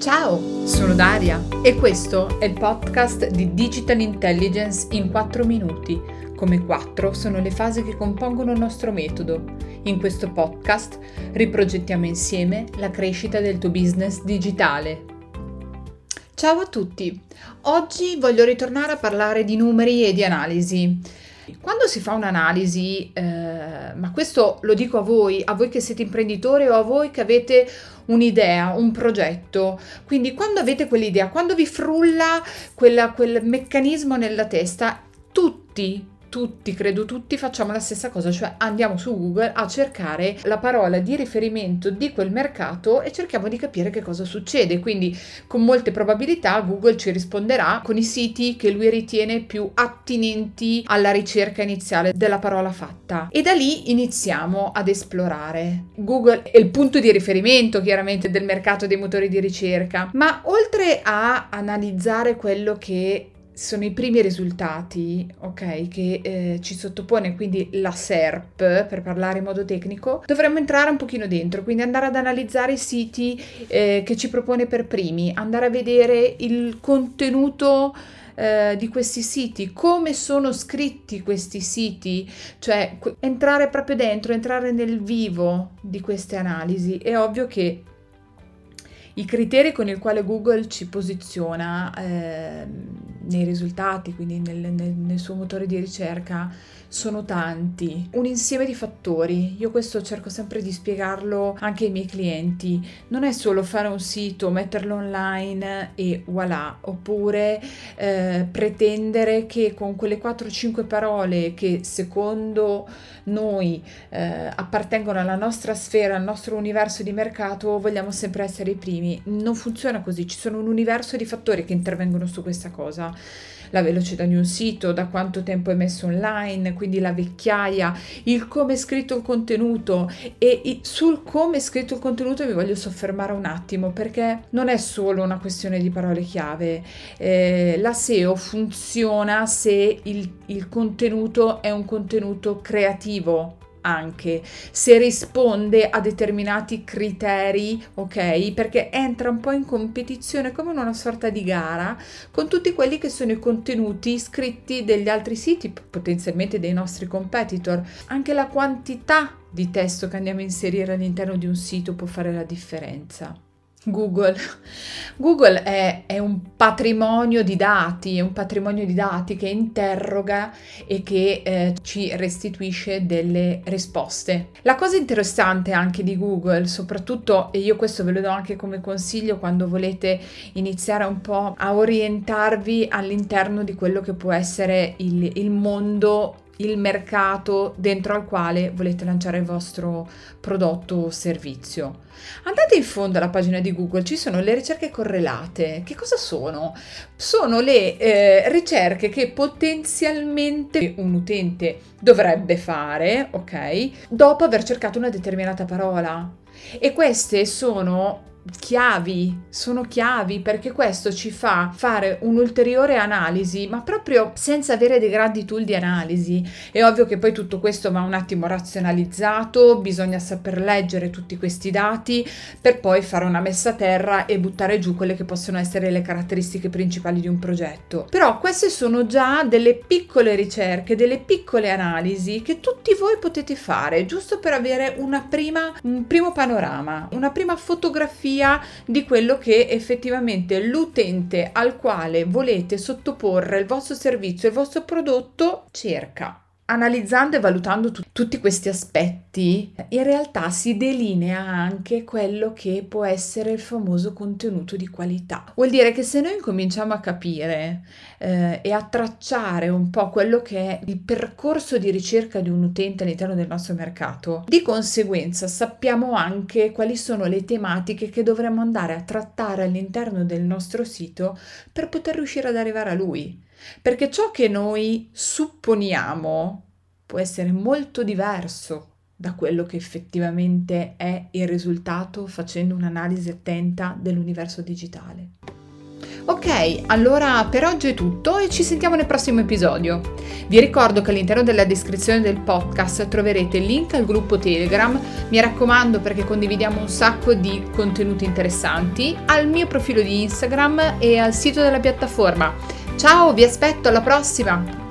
Ciao, sono Daria e questo è il podcast di Digital Intelligence in 4 minuti. Come 4 sono le fasi che compongono il nostro metodo. In questo podcast riprogettiamo insieme la crescita del tuo business digitale. Ciao a tutti, oggi voglio ritornare a parlare di numeri e di analisi. Quando si fa un'analisi, eh, ma questo lo dico a voi, a voi che siete imprenditori o a voi che avete un'idea, un progetto, quindi quando avete quell'idea, quando vi frulla quella, quel meccanismo nella testa, tutti tutti, credo tutti, facciamo la stessa cosa, cioè andiamo su Google a cercare la parola di riferimento di quel mercato e cerchiamo di capire che cosa succede. Quindi con molte probabilità Google ci risponderà con i siti che lui ritiene più attinenti alla ricerca iniziale della parola fatta. E da lì iniziamo ad esplorare. Google è il punto di riferimento chiaramente del mercato dei motori di ricerca, ma oltre a analizzare quello che sono i primi risultati, ok, che eh, ci sottopone quindi la SERP, per parlare in modo tecnico, dovremmo entrare un pochino dentro, quindi andare ad analizzare i siti eh, che ci propone per primi, andare a vedere il contenuto eh, di questi siti, come sono scritti questi siti, cioè entrare proprio dentro, entrare nel vivo di queste analisi. È ovvio che i criteri con i quali Google ci posiziona eh, nei risultati, quindi nel, nel, nel, suo motore di ricerca, sono tanti. Un insieme di fattori. Io questo cerco sempre di spiegarlo anche ai miei clienti. Non è solo fare un sito, metterlo online e voilà, oppure eh, pretendere che con quelle 4-5 parole che secondo noi eh, appartengono alla nostra sfera, al nostro universo di mercato, vogliamo sempre essere i primi. Non funziona così, ci sono un universo di fattori che intervengono su questa cosa la velocità di un sito, da quanto tempo è messo online, quindi la vecchiaia, il come è scritto il contenuto e sul come è scritto il contenuto mi voglio soffermare un attimo perché non è solo una questione di parole chiave. Eh, la SEO funziona se il, il contenuto è un contenuto creativo, anche se risponde a determinati criteri, ok? Perché entra un po' in competizione come in una sorta di gara con tutti quelli che sono i contenuti scritti degli altri siti, potenzialmente dei nostri competitor. Anche la quantità di testo che andiamo a inserire all'interno di un sito può fare la differenza. Google. Google è, è, un patrimonio di dati, è un patrimonio di dati che interroga e che eh, ci restituisce delle risposte. La cosa interessante anche di Google, soprattutto, e io questo ve lo do anche come consiglio quando volete iniziare un po' a orientarvi all'interno di quello che può essere il, il mondo il mercato dentro al quale volete lanciare il vostro prodotto o servizio. Andate in fondo alla pagina di Google, ci sono le ricerche correlate. Che cosa sono? Sono le eh, ricerche che potenzialmente un utente dovrebbe fare, ok, dopo aver cercato una determinata parola. E queste sono chiavi, sono chiavi perché questo ci fa fare un'ulteriore analisi, ma proprio senza avere dei grandi tool di analisi. È ovvio che poi tutto questo va un attimo razionalizzato, bisogna saper leggere tutti questi dati per poi fare una messa a terra e buttare giù quelle che possono essere le caratteristiche principali di un progetto. Però queste sono già delle piccole ricerche, delle piccole analisi che tutti voi potete fare, giusto per avere una prima, un primo panorama, una prima fotografia sia di quello che effettivamente l'utente al quale volete sottoporre il vostro servizio, il vostro prodotto cerca analizzando e valutando tu- tutti questi aspetti, in realtà si delinea anche quello che può essere il famoso contenuto di qualità. Vuol dire che se noi cominciamo a capire eh, e a tracciare un po' quello che è il percorso di ricerca di un utente all'interno del nostro mercato, di conseguenza sappiamo anche quali sono le tematiche che dovremmo andare a trattare all'interno del nostro sito per poter riuscire ad arrivare a lui. Perché ciò che noi supponiamo può essere molto diverso da quello che effettivamente è il risultato facendo un'analisi attenta dell'universo digitale. Ok, allora per oggi è tutto e ci sentiamo nel prossimo episodio. Vi ricordo che all'interno della descrizione del podcast troverete il link al gruppo Telegram, mi raccomando perché condividiamo un sacco di contenuti interessanti, al mio profilo di Instagram e al sito della piattaforma. Ciao, vi aspetto alla prossima!